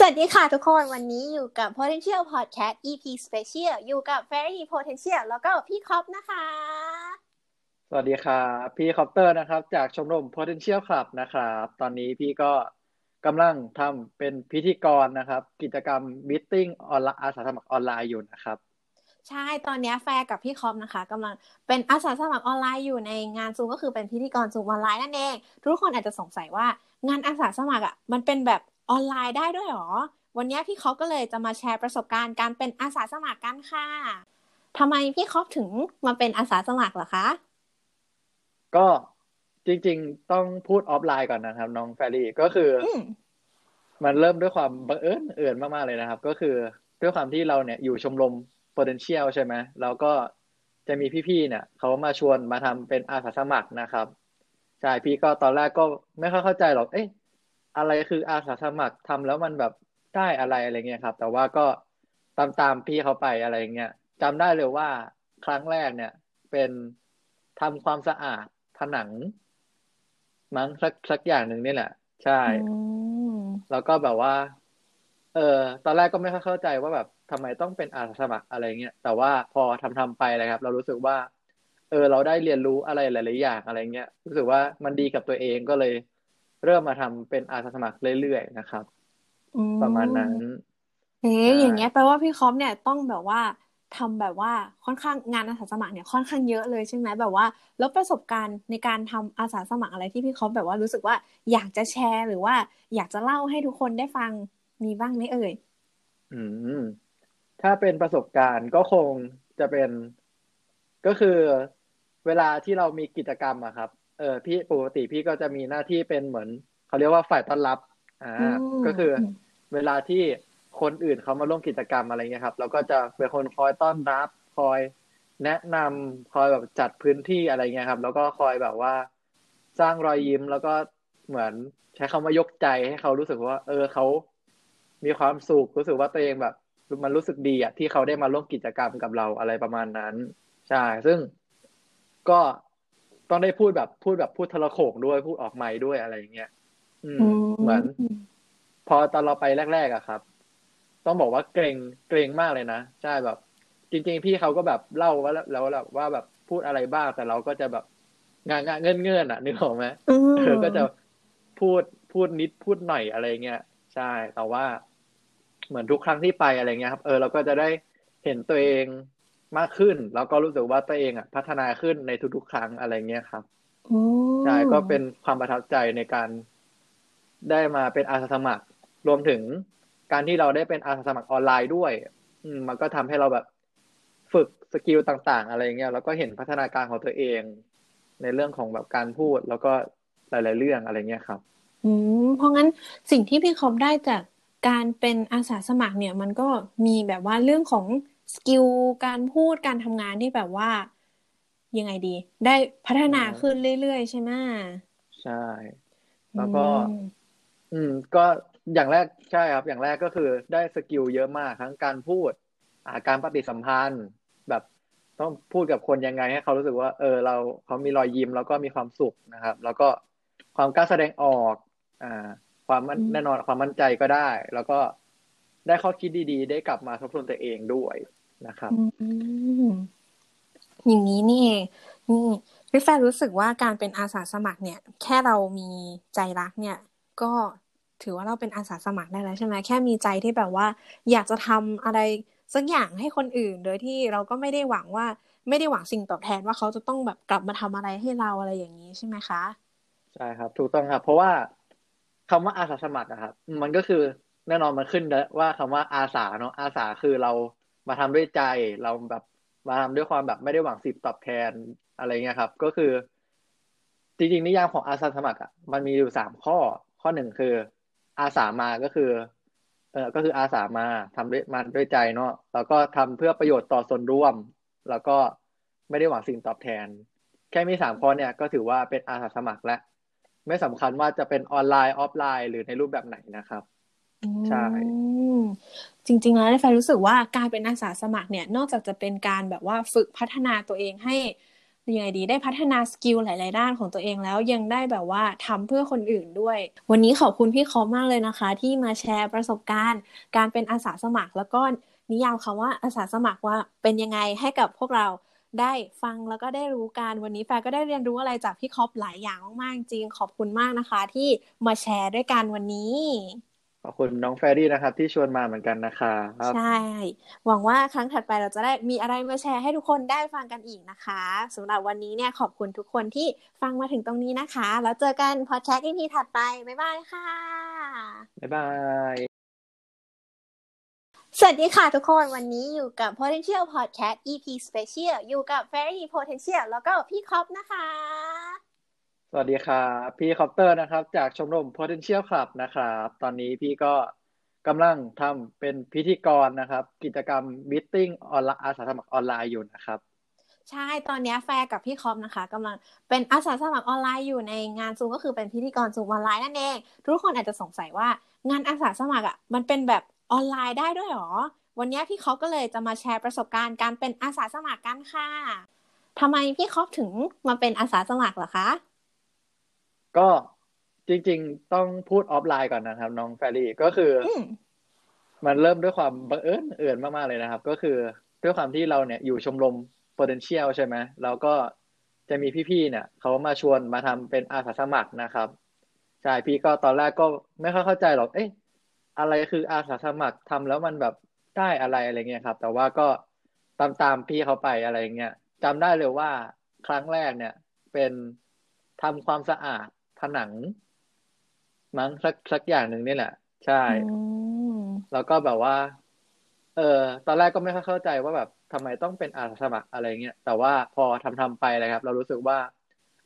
สวัสดีค่ะทุกคนวันนี้อยู่กับ Potential Podcast EP Special อยู่กับ Fairy Potential แล้วก็พี่คอปนะคะ สวัสดีครับ พี่คอปเตอร์นะครับ จากชมรม Potential Club นะครับ ตอนนี้พี่ก็กำลังทำเป็นพิธีกรนะครับ กิจกรรม Meeting ออนไลน์อาสาสมัครออนไลน์อยู่นะครับ ใช่ตอนนี้แฟรี่กับพี่คอปนะคะกำลังเป็นอาสาสมัครออนไลน์อยู่ในงานซูมก็คือเป็นพิธีกรซูมออนไลน์นั่นเอง ทุกคนอาจจะสงสัยว่างานอาสาสมัครอะมันเป็นแบบ ออนไลน์ได้ด้วยหรอ วันนี้พี่คอปก็เลยจะมาแชร์ประสบการณ์การเป็นอาสาสมัครกันค่ะทำไมพี่คอปถึงมาเป็นอาสาสมัครเหรอคะ ก็จริง ๆ ต้องพูดออฟไลน์ก่อนนะครับ น้องแฟรี่ก็คืออืมมันเริ่มด้วยความบังเอิญเอิญมากๆเลยนะครับ ก็คือด้วยความที่เราเนี่ยอยู่ชมรม potential ใช่ไหมแล้วก็จะมีพี่ๆเนี่ยเขามาชวนมาทำเป็นอาสาสมัครนะครับใช่พี่ก็ตอนแรกก็ไม่ค่อยเข้าใจหรอกเอ๊ะ อะไรคืออาสาสมัครทำแล้วมันแบบได้อะไรอะไรเงี้ยครับ แต่ว่าก็ตามตามพี่เขาไปอะไรเงี้ยจำได้เลยว่าครั้งแรกเนี่ย เป็นทำความสะอาดผนัง มั้งสักสักอย่างหนึ่งนี่แหละ ใช่อืมแล้วก็แบบว่า เออตอนแรกก็ไม่ค่อยเข้าใจว่าแบบทำไมต้องเป็นอาสาสมัครอะไรเงี้ยแต่ว่าพอทำทำไปเลยครับ เรารู้สึกว่า เออ เราได้เรียนรู้อะไรหลาย ๆ อย่างอะไรเงี้ยรู้สึกว่ามันดีกับตัวเองก็เลย เริ่มมาทำเป็นอาสาสมัครเรื่อยๆนะครับอืประมาณนั้นเอ๊ะใช่อย่างเงี้ยแปลว่าพี่คอปเนี่ยต้องแบบว่าทำแบบว่าค่อนข้างงานอาสาสมัครเนี่ยค่อนข้างเยอะเลยใช่ไหมแบบว่า แล้วประสบการณ์ในการทำอาสาสมัครอะไรที่พี่คอปแบบว่ารู้สึกว่าอยากจะแชร์หรือว่า อยากจะเล่าให้ทุกคนได้ฟังมีบ้างไหมเอ่ยอืมถ้าเป็นประสบการณ์ก็คงจะเป็น ก็คือเวลาที่เรามีกิจกรรมอะครับ เออพี่ปกติพี่ก็จะมีหน้าที่เป็นเหมือนเขาเรียกว่าฝ่ายต้อนรับอ่าอืมก็คืออมเวลาที่คนอื่นเขามาร่วมกิจกรรมอะไรเงี้ยครับ เราก็จะเป็นคนคอยต้อนรับคอยแนะนำคอยแบบจัดพื้นที่อะไรเงี้ยครับ แล้วก็คอยแบบว่า สร้างรอยยิ้มแล้วก็เหมือนใช้คำว่ายกใจให้เขารู้สึกว่า เออเขามีความสุขรู้สึกว่าตัวเองแบบมันรู้สึกดีอะที่เขาได้มาร่วมกิจกรรมกับเราอะไรประมาณนั้น ใช่ ซึ่งก็ ต้องได้พูดแบบพูดแบบพูดทะละโขงด้วยพูดออกไมค์ด้วยอะไรอย่างเงี้ยอืมอืเหมือนมพอตอนเราไปแรก ๆอะครับ ต้องบอกว่าเกรงเกรงมากเลยนะใช่แบบ จริง ๆ พี่เขาก็แบบเล่าว่าแล้วแล้วว่าแบบพูดอะไรบ้างแต่เราก็จะแบบงางเงื่อนเงื่อนๆอะนึกออกไหมอืมเออก็จะพูดพูดนิดพูดหน่อยอะไรเงี้ยใช่แต่ว่า เหมือนทุกครั้งที่ไปอะไรเงี้ยครับ เออเราก็จะได้เห็นตัวเอง มากขึ้น แล้วก็รู้สึกว่าตัวเองอะพัฒนาขึ้นในทุกๆ ครั้งอะไรเงี้ยครับอืมใช่ก็เป็นความประทับใจในการได้มาเป็นอาสาสมัคร รวมถึงการที่เราได้เป็นอาสาสมัครออนไลน์ด้วย อืมมันก็ทำให้เราแบบฝึกสกิลต่าง ๆ อะไรเงี้ยแล้วก็เห็นพัฒนาการของตัวเอง ในเรื่องของแบบการพูดแล้วก็หลาย ๆ เรื่องอะไรเงี้ยครับ อืมเพราะงั้นสิ่งที่พี่คอปได้จากการเป็นอาสาสมัครเนี่ย มันก็มีแบบว่าเรื่องของ skill การพูดการทำงานที่แบบว่า ยังไงดี ได้พัฒนาใช่ขึ้นเรื่อยๆ ใช่ไหมใช่ แล้วก็อืมอืม ก็อย่างแรกใช่ครับ อย่างแรกก็คือได้ skill เยอะมากทั้งการพูด อ่าการปฏิสัมพันธ์ แบบต้องพูดกับคนยังไงให้เขารู้สึกว่า เออ เราเขามีรอยยิ้มแล้วก็มีความสุขนะครับ แล้วก็ความกล้าแสดงออก อ่า ความมั่นอืมแน่นอนความมั่นใจก็ได้ แล้วก็ได้ข้อคิดดีๆ ได้กลับมาทบทวนตัวเองด้วย นะครับอืมอย่างนี้นี่เองนี่พี่แฟนรู้สึกว่าการเป็นอาสาสมัครเนี่ย แค่เรามีใจรักเนี่ย ก็ถือว่าเราเป็นอาสาสมัครได้แล้วใช่ไหมแค่มีใจที่แบบว่า อยากจะทำอะไรสักอย่างให้คนอื่น โดยที่เราก็ไม่ได้หวังว่า ไม่ได้หวังสิ่งตอบแทนว่าเขาจะต้องแบบกลับมาทำอะไรให้เราอะไรอย่างนี้ใช่ไหมคะใช่ครับ ถูกต้องครับ เพราะว่าคำว่าอาสาสมัครอะครับ มันก็คือแน่นอนมันขึ้นแล้วว่าคำว่าอาสาเนาะอาสาคือเรา มาทำด้วยใจเราแบบมาทำด้วยความแบบไม่ได้หวังสิบตอบแทนอะไรเงี้ยครับ ก็คือ จริงๆนิยามของอาสาสมัครอะมันมีอยู่สามข้อ ข้อหนึ่งคือ อาสามาก็คือ เออก็คืออาสามาทำด้วยมาด้วยใจเนาะแล้วก็ทำเพื่อประโยชน์ต่อส่วนรวม แล้วก็ไม่ได้หวังสิ่งตอบแทน แค่มีสามข้อเนี่ยก็ถือว่าเป็นอาสาสมัครแล้วไม่สำคัญว่าจะเป็นออนไลน์ออฟไลน์ หรือในรูปแบบไหนนะครับ ใช่ จริง ๆ แล้วแฟรี่รู้สึกว่าการเป็นอาสาสมัครเนี่ย นอกจากจะเป็นการแบบว่าฝึกพัฒนาตัวเองให้ยังไงดีได้พัฒนา skill หลาย ๆ ด้านของตัวเองแล้วยังได้แบบว่าทำเพื่อคนอื่นด้วย วันนี้ขอบคุณพี่คอมมากเลยนะคะ ที่มาแชร์ประสบการณ์ การเป็นอาสาสมัคร แล้วก็นิยามคำว่าอาสาสมัครว่าเป็นยังไงให้กับพวกเราได้ฟังแล้วก็ได้รู้กันวันนี้แฟนก็ได้เรียนรู้อะไรจากพี่คอปหลายอย่างมากๆจริงขอบคุณมากนะคะ ที่มาแชร์ด้วยกันวันนี้ อบคุณน้องแฟรี่นะครับ ที่ชวนมาเหมือนกันนะคะใช่ หวังว่าครั้งถัดไปเราจะได้มีอะไรมาแชร์ให้ทุกคนได้ฟังกันอีกนะคะสำหรับวันนี้เนี่ยขอบคุณทุกคนที่ฟังมาถึงตรงนี้นะคะ แล้วเจอกันพอดแคสต์ EP ถัดไป บ๊ายบายค่ะ บ๊ายบายสวัสดีค่ะทุกคนวันนี้อยู่กับ Potential Podcast EP Special อยู่กับ Fairy Potential แล้วก็พี่คอปนะคะ สวัสดีครับพี่คอปเตอร์นะครับ จากชมรม Potential Club นะครับ ตอนนี้พี่ก็กำลังทำเป็นพิธีกรนะครับ กิจกรรม Meeting ออนไลน์อาสาสมัครออนไลน์อยู่นะครับ ใช่ตอนนี้แฟรี่กับพี่คอปนะคะกำลังเป็นอาสาสมัครออนไลน์อยู่ในงานซูมก็คือเป็นพิธีกรซูมออนไลน์นั่นเอง ทุกคนอาจจะสงสัยว่างานอาสาสมัครอะมันเป็นแบบออนไลน์ได้ด้วยหรอ วันนี้พี่คอปก็เลยจะมาแชร์ประสบการณ์การเป็นอาสาสมัครกันค่ะทำไมพี่คอปถึงมาเป็นอาสาสมัครเหรอคะ ก็จริง ๆ ต้องพูดออฟไลน์ก่อนนะครับ น้องแฟรี่ก็คือ มันเริ่มด้วยความบังเอิญเอื่นมากๆเลยนะครับ ก็คือด้วยความที่เราเนี่ยอยู่ชมรม potential ใช่ไหมแล้วก็จะมีพี่ๆเนี่ยเขามาชวนมาทำเป็นอาสาสมัครนะครับใช่พี่ก็ตอนแรกก็ไม่ค่อยเข้าใจหรอกเอ๊ะอะไรคืออาสาสมัครทำแล้วมันแบบได้อะไรอะไรเงี้ยครับ แต่ว่าก็ตามตามพี่เขาไปอะไรเงี้ยจำได้เลยว่าครั้งแรกเนี่ย เป็นทำความสะอาด ผนัง มั้งสักสักอย่างหนึ่งนี่แหละ ใช่แล้วก็แบบว่า เออตอนแรกก็ไม่ค่อยเข้าใจว่าแบบทำไมต้องเป็นอาสาสมัครอะไรเงี้ยแต่ว่าพอทำทำไปเลยครับ เรารู้สึกว่า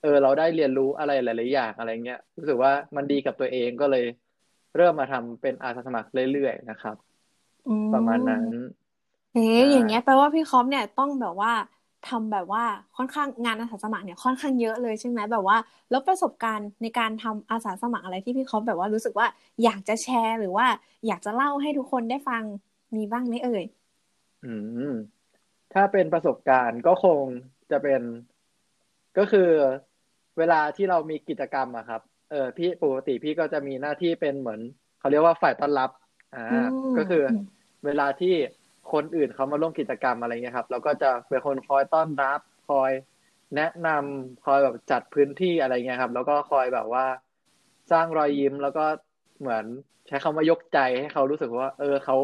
เออ เราได้เรียนรู้อะไรหลายๆอย่างอะไรเงี้ยรู้สึกว่ามันดีกับตัวเองก็เลย เริ่มมาทำเป็นอาสาสมัครเรื่อยๆนะครับประมาณนั้นเอ๊อย่างเงี้ยแปลว่าพี่คอมเนี่ยต้องแบบว่า ทำแบบว่าค่อนข้างงานอาสาสมัครเนี่ยค่อนข้างเยอะเลยใช่ไหมแบบว่า แล้วประสบการณ์ในการทำอาสาสมัครอะไรที่พี่คอมแบบว่ารู้สึกว่าอยากจะแชร์หรือว่า อยากจะเล่าให้ทุกคนได้ฟังมีบ้างไหมเอ่ยอืมถ้าเป็นประสบการณ์ก็คงจะเป็น ก็คือเวลาที่เรามีกิจกรรมอะครับ เออพี่ปกติพี่ก็จะมีหน้าที่เป็นเหมือนเขาเรียกว่าฝ่ายต้อนรับ อ่า ก็คือ เวลาที่ คนอื่นเขามาร่วมกิจกรรมอะไรเงี้ยครับเราก็จะเป็นคนคอยต้อนรับ คอยแนะนำคอยแบบจัดพื้นที่อะไรเงี้ยครับ แล้วก็คอยแบบว่า สร้างรอยยิ้มแล้วก็เหมือนใช้คำว่ายกใจให้เขารู้สึกว่า เออเขา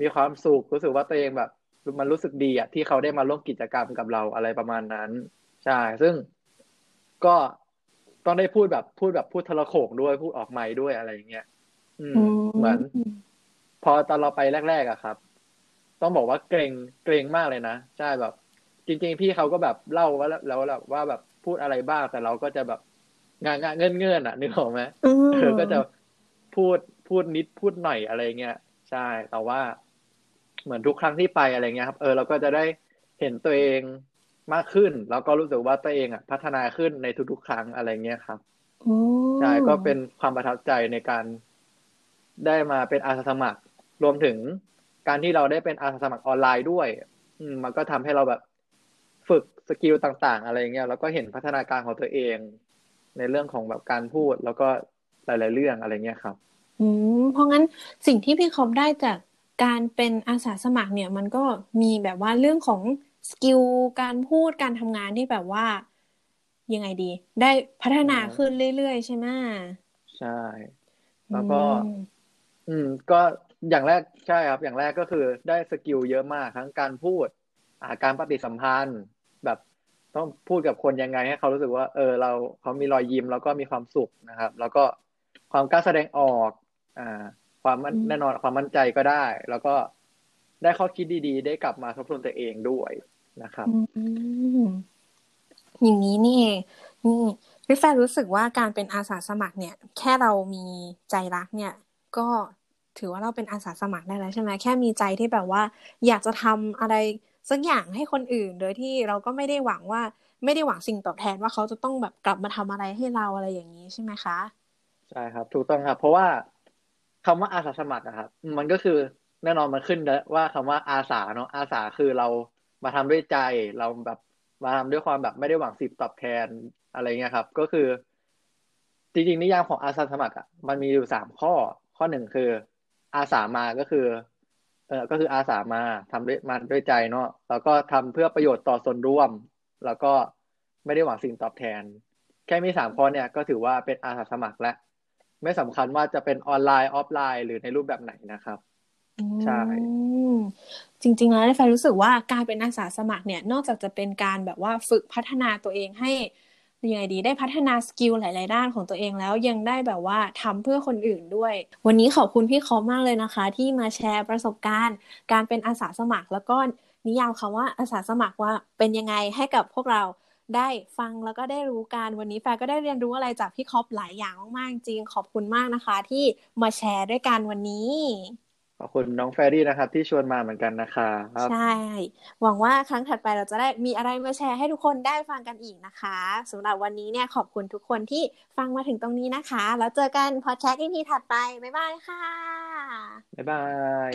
มีความสุขรู้สึกว่าตัวเองแบบ มันรู้สึกดีอะที่เขาได้มาร่วมกิจกรรมกับเราอะไรประมาณนั้นใช่ซึ่งก็ต้องได้พูดแบบพูดแบบพูดทะลโขงด้วยพูดออกไม้ด้วยอะไรอย่างเงี้ยอืมเหมือน พอตอนเราไปแรก ๆอะครับ ต้องบอกว่าเกรงเกรงมากเลยนะใช่แบบ จริง ๆ พี่เขาก็แบบเล่าว่าแล้วแบบว่าแบบพูดอะไรบ้างแต่เราก็จะแบบงานงานเงินเงินอะนึกออกไหมเออก็จะพูดพูดนิดพูดหน่อยอะไรเงี้ยใช่แต่ว่า เหมือนทุกครั้งที่ไปอะไรเงี้ยครับเออเราก็จะได้เห็นตัวเองมากขึ้น แล้วก็รู้สึกว่าตัวเองอะ พัฒนาขึ้นในทุกๆ ครั้งอะไรเงี้ยครับใช่ก็เป็นความประทับใจในการได้มาเป็นอาสาสมัคร รวมถึง การที่เราได้เป็นอาสาสมัครออนไลน์ด้วย อืม มันก็ทำให้เราแบบ ฝึก skill ต่าง ๆ อะไรเงี้ยแล้วก็เห็นพัฒนาการของตัวเอง ในเรื่องของแบบการพูดแล้วก็หลาย ๆ เรื่องอะไรเงี้ยครับ อืมเพราะงั้นสิ่งที่พี่คอปได้จากการเป็นอาสาสมัครเนี่ย มันก็มีแบบว่าเรื่องของ skill การพูดการทำงานที่แบบว่ายังไงดี ได้พัฒนาขึ้นเรื่อย ๆ ใช่ไหมใช่ แล้วก็ อืม ก็ อย่างแรกใช่ครับ อย่างแรกก็คือได้สกิลเยอะมากทั้งการพูดอ่าการปฏิสัมพันธ์ แบบต้องพูดกับคนยังไงให้เขารู้สึกว่า เออ เราเขามีรอยยิ้มแล้วก็มีความสุขนะครับ แล้วก็ความกล้าแสดงออกอ่าความแน่นอนความมั่นใจก็ได้ แล้วก็ได้ข้อคิดดีๆ ได้กลับมาทบทวนตัวเองด้วยนะครับอย่างนี้นี่เองนี่พี่แฟรู้สึกว่าการเป็นอาสาสมัครเนี่ย แค่เรามีใจรักเนี่ย ก็ ถือว่าเราเป็นอาสาสมัครได้แล้วใช่ไหมแค่มีใจที่แบบว่า อยากจะทำอะไรสักอย่างให้คนอื่น โดยที่เราก็ไม่ได้หวังว่าไม่ได้หวังสิ่งตอบแทนว่าเขาจะต้องแบบกลับมาทำอะไรให้เราอะไรอย่างนี้ใช่ไหมคะใช่ครับ ถูกต้องครับ เพราะว่าคำว่าอาสาสมัครอะครับ มันก็คือแน่นอนมันขึ้นแล้วว่าคำว่าอาสาเนาะอาสาคือเรามาทำด้วยใจเราแบบมาทำด้วยความแบบไม่ได้หวังสิทธิ์ตอบแทนอะไรเงี้ยครับ ก็คือ จริงๆนิยามของอาสาสมัครอะมันมีอยู่สามข้อ ข้อหนึ่งคือ อาสามาก็คือ เออก็คืออาสามาทำด้วยมาด้วยใจเนาะแล้วก็ทำเพื่อประโยชน์ต่อส่วนร่วม แล้วก็ไม่ได้หวังสิ่งตอบแทน แค่มีสามข้อเนี่ยก็ถือว่าเป็นอาสาสมัครแล้วไม่สำคัญว่าจะเป็นออนไลน์ออฟไลน์ หรือในรูปแบบไหนนะครับใช่จริง ๆ แล้วแฟรี่รู้สึกว่าการเป็นอาสาสมัครเนี่ย นอกจากจะเป็นการแบบว่าฝึกพัฒนาตัวเองให้ ยังไงดีได้พัฒนา skill หลาย ๆ ด้านของตัวเองแล้วยังได้แบบว่าทำเพื่อคนอื่นด้วย วันนี้ขอบคุณพี่คอปมากเลยนะคะ ที่มาแชร์ประสบการณ์ การเป็นอาสาสมัครแล้วก็นิยามคำว่าอาสาสมัครว่าเป็นยังไงให้กับพวกเราได้ฟังแล้วก็ได้รู้กันวันนี้แฟรี่ก็ได้เรียนรู้อะไรจากพี่คอปหลายอย่างมากๆจริงขอบคุณมากนะคะ ที่มาแชร์ด้วยกันวันนี้ ขอบคุณน้องแฟรี่นะครับ ที่ชวนมาเหมือนกันนะครับใช่ หวังว่าครั้งถัดไปเราจะได้มีอะไรมาแชร์ให้ทุกคนได้ฟังกันอีกนะคะสำหรับวันนี้เนี่ยขอบคุณทุกคนที่ฟังมาถึงตรงนี้นะคะ แล้วเจอกันพอดแคสต์ EP ถัดไป บ๊ายบายค่ะ บ๊ายบาย